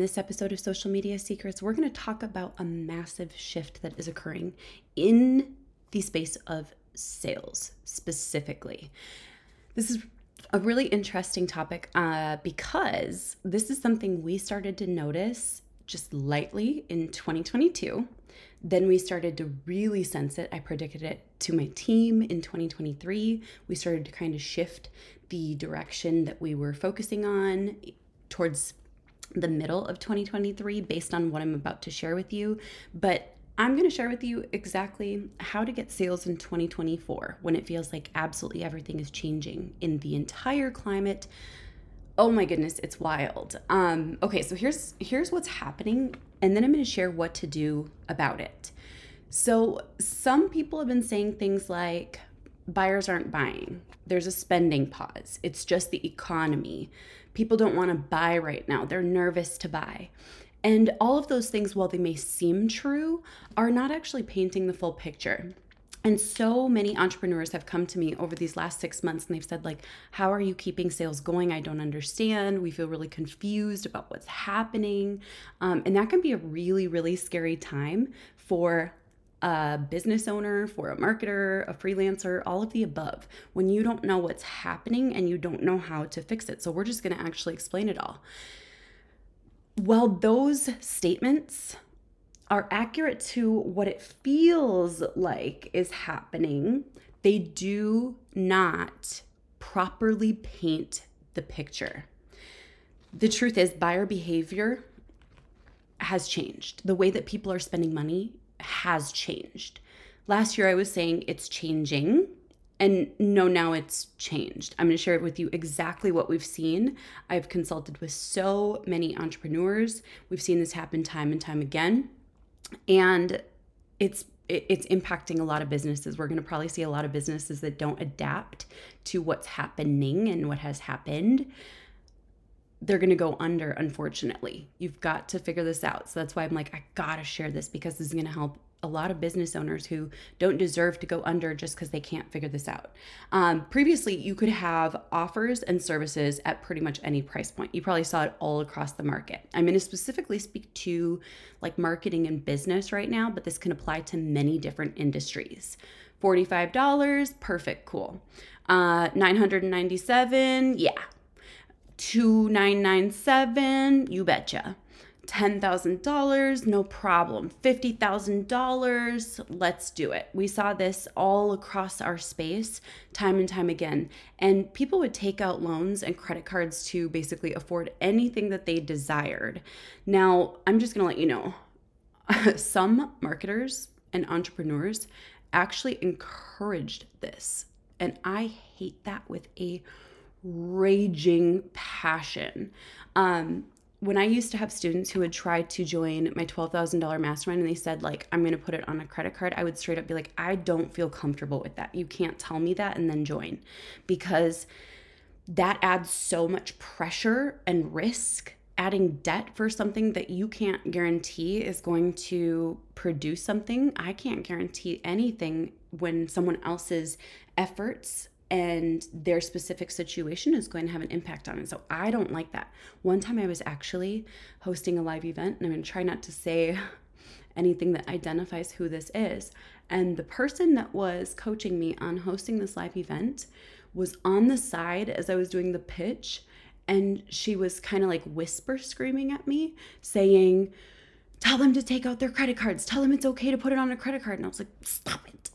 this episode of Social Media Secrets, we're going to talk about a massive shift that is occurring in the space of sales specifically. This is a really interesting topic uh, because this is something we started to notice just lightly in 2022. Then we started to really sense it. I predicted it to my team in 2023. We started to kind of shift the direction that we were focusing on towards the middle of 2023 based on what I'm about to share with you. But I'm going to share with you exactly how to get sales in 2024 when it feels like absolutely everything is changing in the entire climate. Oh my goodness, it's wild. Um, okay, so here's here's what's happening, and then I'm going to share what to do about it. So some people have been saying things like buyers aren't buying. There's a spending pause. It's just the economy. People don't want to buy right now. They're nervous to buy. And all of those things, while they may seem true, are not actually painting the full picture. And so many entrepreneurs have come to me over these last six months and they've said, like, how are you keeping sales going? I don't understand. We feel really confused about what's happening. Um, and that can be a really, really scary time for a business owner, for a marketer, a freelancer, all of the above, when you don't know what's happening and you don't know how to fix it. So, we're just gonna actually explain it all. While those statements are accurate to what it feels like is happening, they do not properly paint the picture. The truth is, buyer behavior has changed. The way that people are spending money has changed. Last year, I was saying it's changing and no, now it's changed. I'm going to share with you exactly what we've seen. I've consulted with so many entrepreneurs. We've seen this happen time and time again. And it's it's impacting a lot of businesses. We're going to probably see a lot of businesses that don't adapt to what's happening and what has happened. They're going to go under, unfortunately. You've got to figure this out. So that's why I'm like, I got to share this because this is going to help a lot of business owners who don't deserve to go under just because they can't figure this out. Um, previously, you could have offers and services at pretty much any price point. You probably saw it all across the market. I'm going to specifically speak to like marketing and business right now, but this can apply to many different industries. $45, perfect, cool. Uh, 997, yeah. 2997, you betcha. $10,000, no problem. $50,000, let's do it. We saw this all across our space time and time again. And people would take out loans and credit cards to basically afford anything that they desired. Now, I'm just to let you know some marketers and entrepreneurs actually encouraged this. And I hate that with a raging passion. Um, when I used to have students who would try to join my $12,000 mastermind and they said, like, I'm going to put it on a credit card, I would straight up be like, I don't feel comfortable with that. You can't tell me that and then join because that adds so much pressure and risk. Adding debt for something that you can't guarantee is going to produce something. I can't guarantee anything when someone else's efforts and their specific situation is going to have an impact on it. So I don't like that. One time I was actually hosting a live event, and I'm going to try not to say anything that identifies who this is. And the person that was coaching me on hosting this live event was on the side as I was doing the pitch, and she was kind of like whisper screaming at me, saying, Tell them to take out their credit cards. Tell them it's okay to put it on a credit card. And I was like, Stop it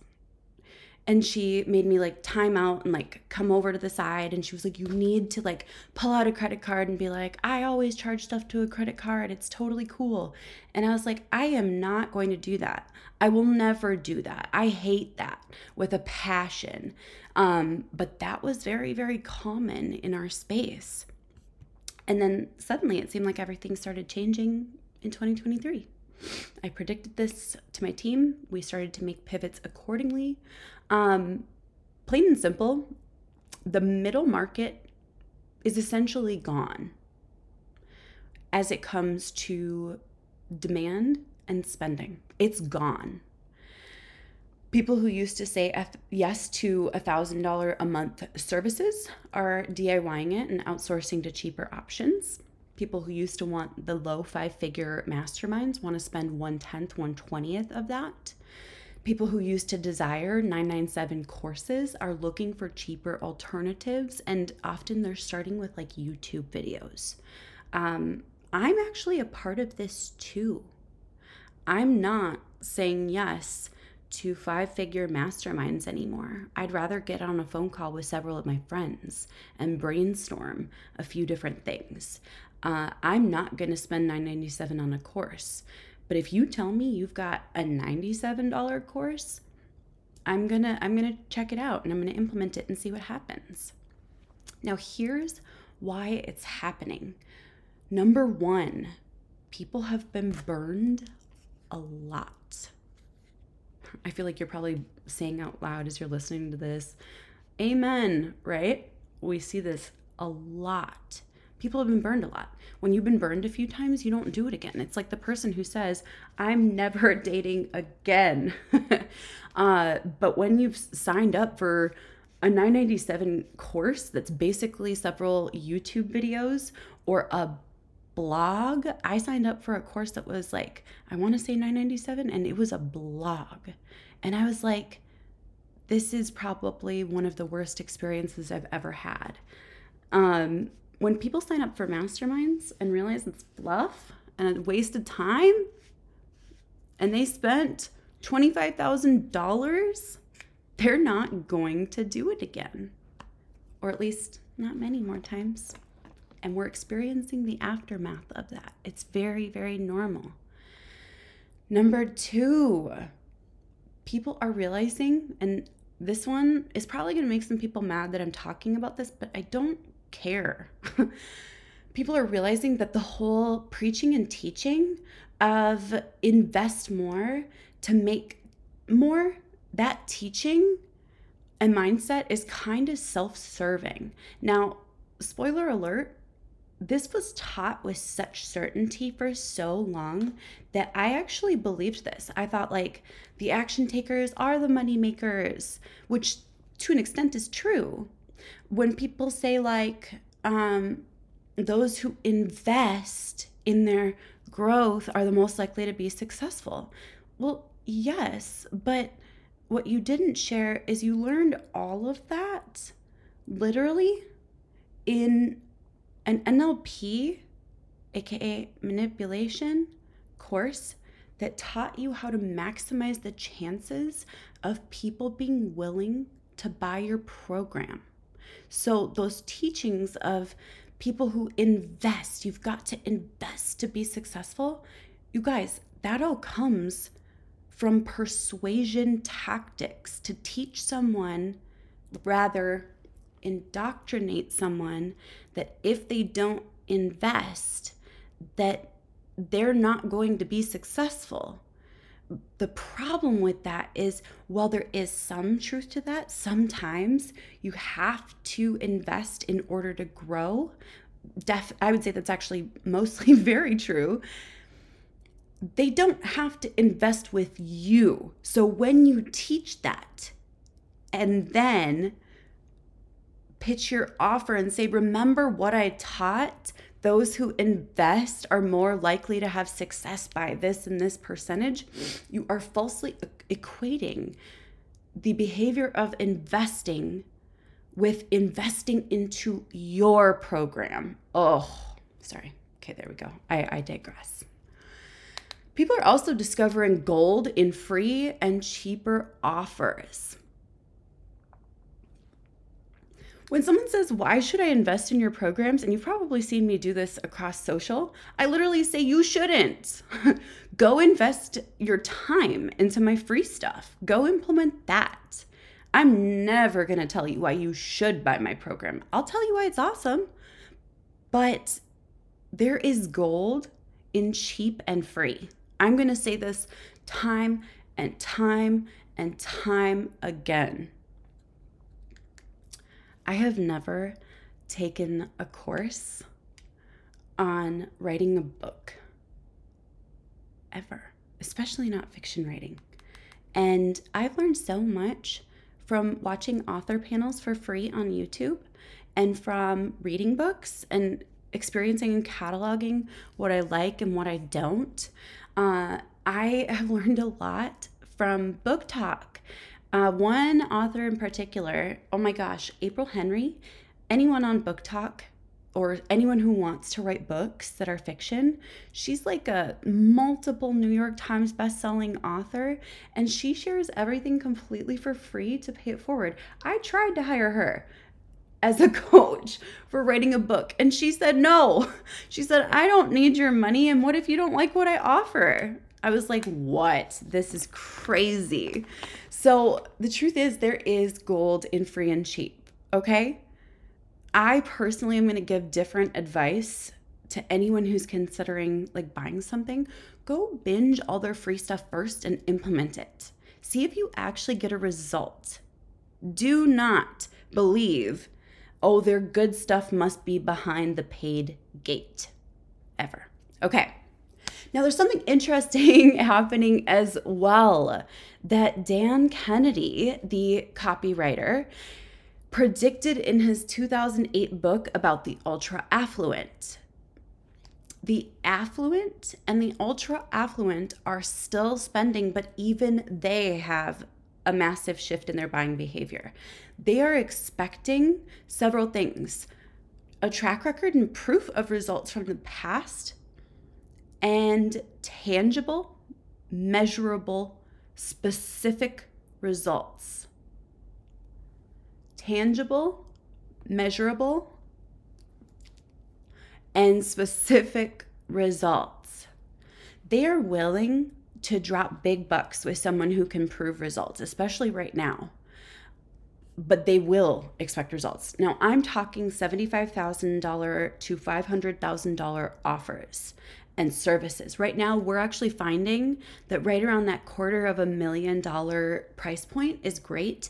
and she made me like time out and like come over to the side. And she was like you need to like pull out a credit card and be like i always charge stuff to a credit card. It's totally cool and i was like i am not going to do that. I will never do that. I hate that with a passion. Um, but that was very very common in our space. And then suddenly it seemed like everything started changing in 2023 I predicted this to my team. We started to make pivots accordingly. Um, plain and simple, the middle market is essentially gone as it comes to demand and spending. It's gone. People who used to say yes to a $1,000 a month services are DIYing it and outsourcing to cheaper options. People who used to want the low five figure masterminds want to spend one tenth, one twentieth of that. People who used to desire 997 courses are looking for cheaper alternatives, and often they're starting with like YouTube videos. Um, I'm actually a part of this too. I'm not saying yes to five figure masterminds anymore. I'd rather get on a phone call with several of my friends and brainstorm a few different things. Uh, I'm not going to spend $9.97 on a course. But if you tell me you've got a $97 course, I'm going to I'm going to check it out and I'm going to implement it and see what happens. Now here's why it's happening. Number 1, people have been burned a lot. I feel like you're probably saying out loud as you're listening to this, Amen, right? We see this a lot. People have been burned a lot. When you've been burned a few times, you don't do it again. It's like the person who says, I'm never dating again. uh, but when you've signed up for a 997 course that's basically several YouTube videos or a blog. I signed up for a course that was like, I want to say 997 and it was a blog. And I was like, this is probably one of the worst experiences I've ever had. Um, when people sign up for masterminds and realize it's fluff and a wasted time, and they spent $25,000, they're not going to do it again. Or at least not many more times and we're experiencing the aftermath of that. It's very, very normal. Number two, people are realizing, and this one is probably going to make some people mad that I'm talking about this, but I don't care. people are realizing that the whole preaching and teaching of invest more to make more, that teaching and mindset is kind of self serving. Now, spoiler alert, this was taught with such certainty for so long that I actually believed this. I thought like the action takers are the money makers, which to an extent is true. When people say like um, those who invest in their growth are the most likely to be successful. Well, yes, but what you didn't share is you learned all of that literally in an NLP, aka manipulation course that taught you how to maximize the chances of people being willing to buy your program. So, those teachings of people who invest, you've got to invest to be successful. You guys, that all comes from persuasion tactics to teach someone rather indoctrinate someone that if they don't invest that they're not going to be successful the problem with that is while there is some truth to that sometimes you have to invest in order to grow. Def i would say that's actually mostly very true. They don't have to invest with you. So when you teach that and then pitch your offer and say, Remember what I taught? Those who invest are more likely to have success by this and this percentage. You are falsely equating the behavior of investing with investing into your program. Oh, sorry. Okay, there we go. I, I digress. People are also discovering gold in free and cheaper offers. When someone says, Why should I invest in your programs? And you've probably seen me do this across social, I literally say, You shouldn't. Go invest your time into my free stuff. Go implement that. I'm never going to tell you why you should buy my program. I'll tell you why it's awesome. But there is gold in cheap and free. I'm going to say this time and time and time again. I have never taken a course on writing a book ever, especially not fiction writing. And I've learned so much from watching author panels for free on YouTube and from reading books and experiencing and cataloging what I like and what I don't. Uh, I have learned a lot from BookTok. Uh, one author in particular, oh my gosh, April Henry. Anyone on BookTok or anyone who wants to write books that are fiction, she's like a multiple New York Times best-selling author and she shares everything completely for free to pay it forward. I tried to hire her as a coach for writing a book and she said no. She said, "I don't need your money and what if you don't like what I offer?" I was like, "What? This is crazy." So, the truth is there is gold in free and cheap, okay? I personally am going to give different advice to anyone who's considering like buying something. Go binge all their free stuff first and implement it. See if you actually get a result. Do not believe, oh, their good stuff must be behind the paid gate ever. Okay. Now, there's something interesting happening as well that Dan Kennedy, the copywriter, predicted in his 2008 book about the ultra affluent. The affluent and the ultra affluent are still spending, but even they have a massive shift in their buying behavior. They are expecting several things a track record and proof of results from the past, and tangible, measurable, specific results tangible, measurable, and specific results. They are willing to drop big bucks with someone who can prove results, especially right now. But they will expect results. Now, I'm talking $75,000 to $500,000 offers and services. Right now, we're actually finding that right around that quarter of a million dollar price point is great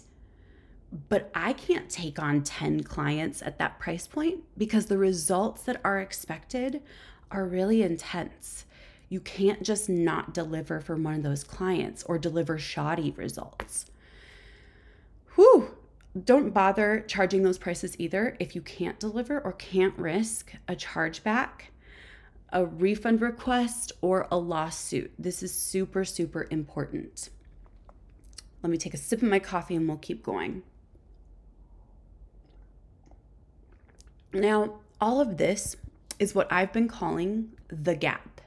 but I can't take on 10 clients at that price point because the results that are expected are really intense. You can't just not deliver for one of those clients or deliver shoddy results. Whew, don't bother charging those prices either if you can't deliver or can't risk a chargeback, a refund request, or a lawsuit. This is super, super important. Let me take a sip of my coffee and we'll keep going. Now, all of this is what I've been calling the gap.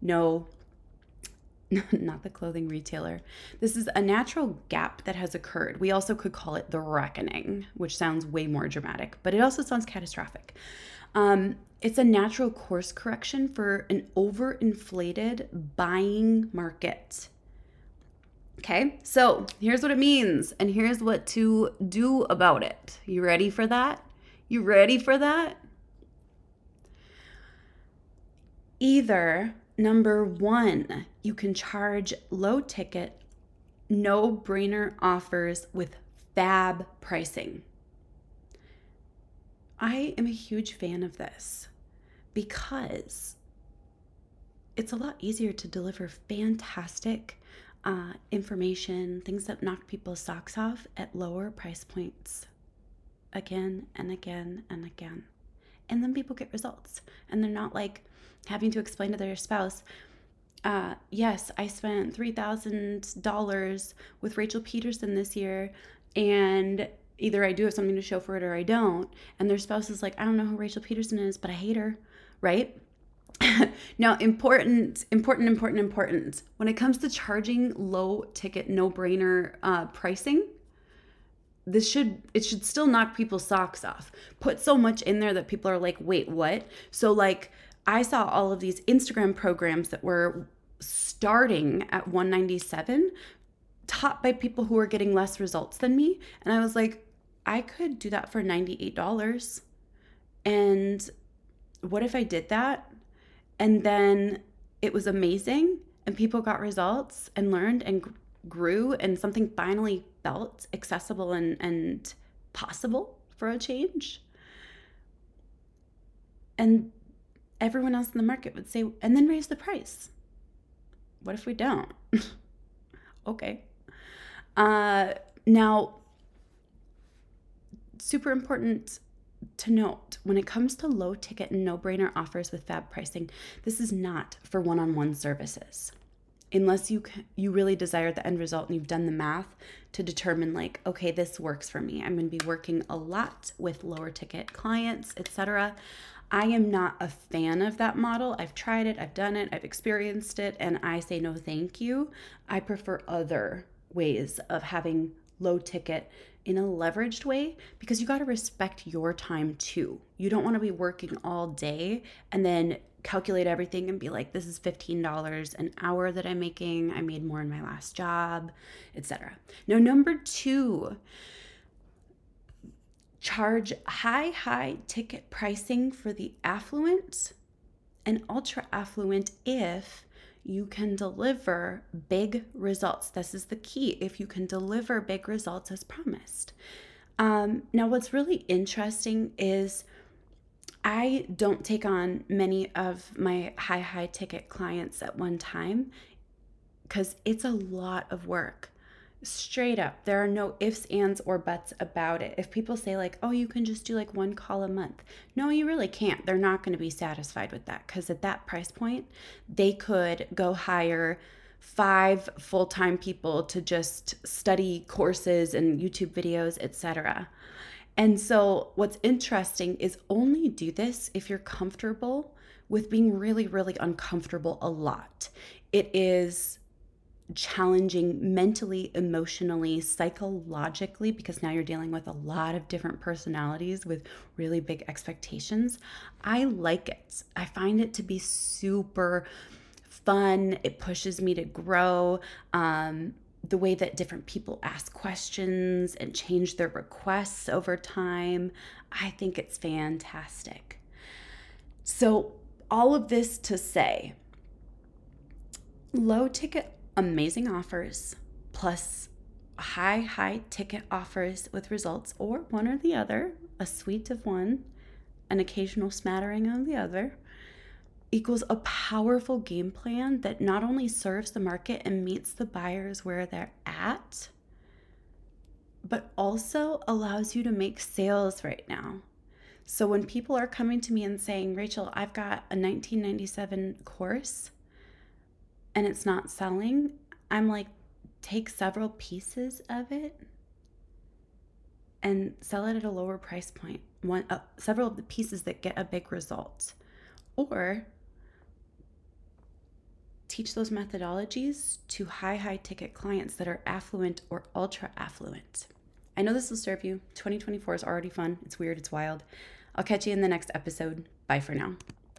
No, not the clothing retailer. This is a natural gap that has occurred. We also could call it the reckoning, which sounds way more dramatic, but it also sounds catastrophic. Um, it's a natural course correction for an overinflated buying market. Okay, so here's what it means, and here's what to do about it. You ready for that? You ready for that? Either number one, you can charge low ticket, no brainer offers with fab pricing. I am a huge fan of this because it's a lot easier to deliver fantastic uh, information, things that knock people's socks off at lower price points again and again and again. And then people get results. And they're not like having to explain to their spouse, uh, yes, I spent $3,000 with Rachel Pedersen this year, and either I do have something to show for it or I don't. And their spouse is like, I don't know who Rachel Pedersen is, but I hate her, right? now, important, important, important, important. When it comes to charging low ticket, no brainer uh, pricing, this should it should still knock people's socks off. Put so much in there that people are like wait what? So like i saw all of these instagram programs that were starting at 197 taught by people who were getting less results than me. And i was like i could do that for $98 and what if i did that? And then it was amazing and people got results and learned and grew and something finally felt accessible and, and possible for a change. And everyone else in the market would say, and then raise the price. What if we don't? okay. Uh, now, super important to note when it comes to low ticket and no brainer offers with fab pricing, this is not for one on one services. Unless you you really desire the end result and you've done the math to determine like okay this works for me. I'm going to be working a lot with lower ticket clients, etc. I am not a fan of that model. I've tried it, I've done it, I've experienced it, and I say no thank you. I prefer other ways of having low ticket in a leveraged way because you got to respect your time too. You don't want to be working all day and then calculate everything and be like this is $15 an hour that I'm making. I made more in my last job, etc. Now number 2, charge high high ticket pricing for the affluent and ultra affluent if you can deliver big results. This is the key if you can deliver big results as promised. Um, now, what's really interesting is I don't take on many of my high, high ticket clients at one time because it's a lot of work straight up there are no ifs ands or buts about it. If people say like oh you can just do like one call a month no you really can't. They're not going to be satisfied with that because at that price point they could go hire five full-time people to just study courses and youtube videos etc and so what's interesting is only do this if you're comfortable with being really really uncomfortable a lot. It is challenging mentally, emotionally, psychologically, because now you're dealing with a lot of different personalities with really big expectations. I like it. I find it to be super fun. It pushes me to grow. Um, the way that different people ask questions and change their requests over time, I think it's fantastic. So, all of this to say, low ticket amazing offers plus high, high ticket offers with results, or one or the other, a suite of one, an occasional smattering of the other, equals a powerful game plan that not only serves the market and meets the buyers where they're at, but also allows you to make sales right now. So when people are coming to me and saying, Rachel, I've got a 1997 course and it's not selling, I'm like, take several pieces of it and sell it at a lower price point. One, uh, several of the pieces that get a big result, or teach those methodologies to high, high ticket clients that are affluent or ultra affluent. I know this will serve you. 2024 is already fun. It's weird. It's wild. I'll catch you in the next episode. Bye for now.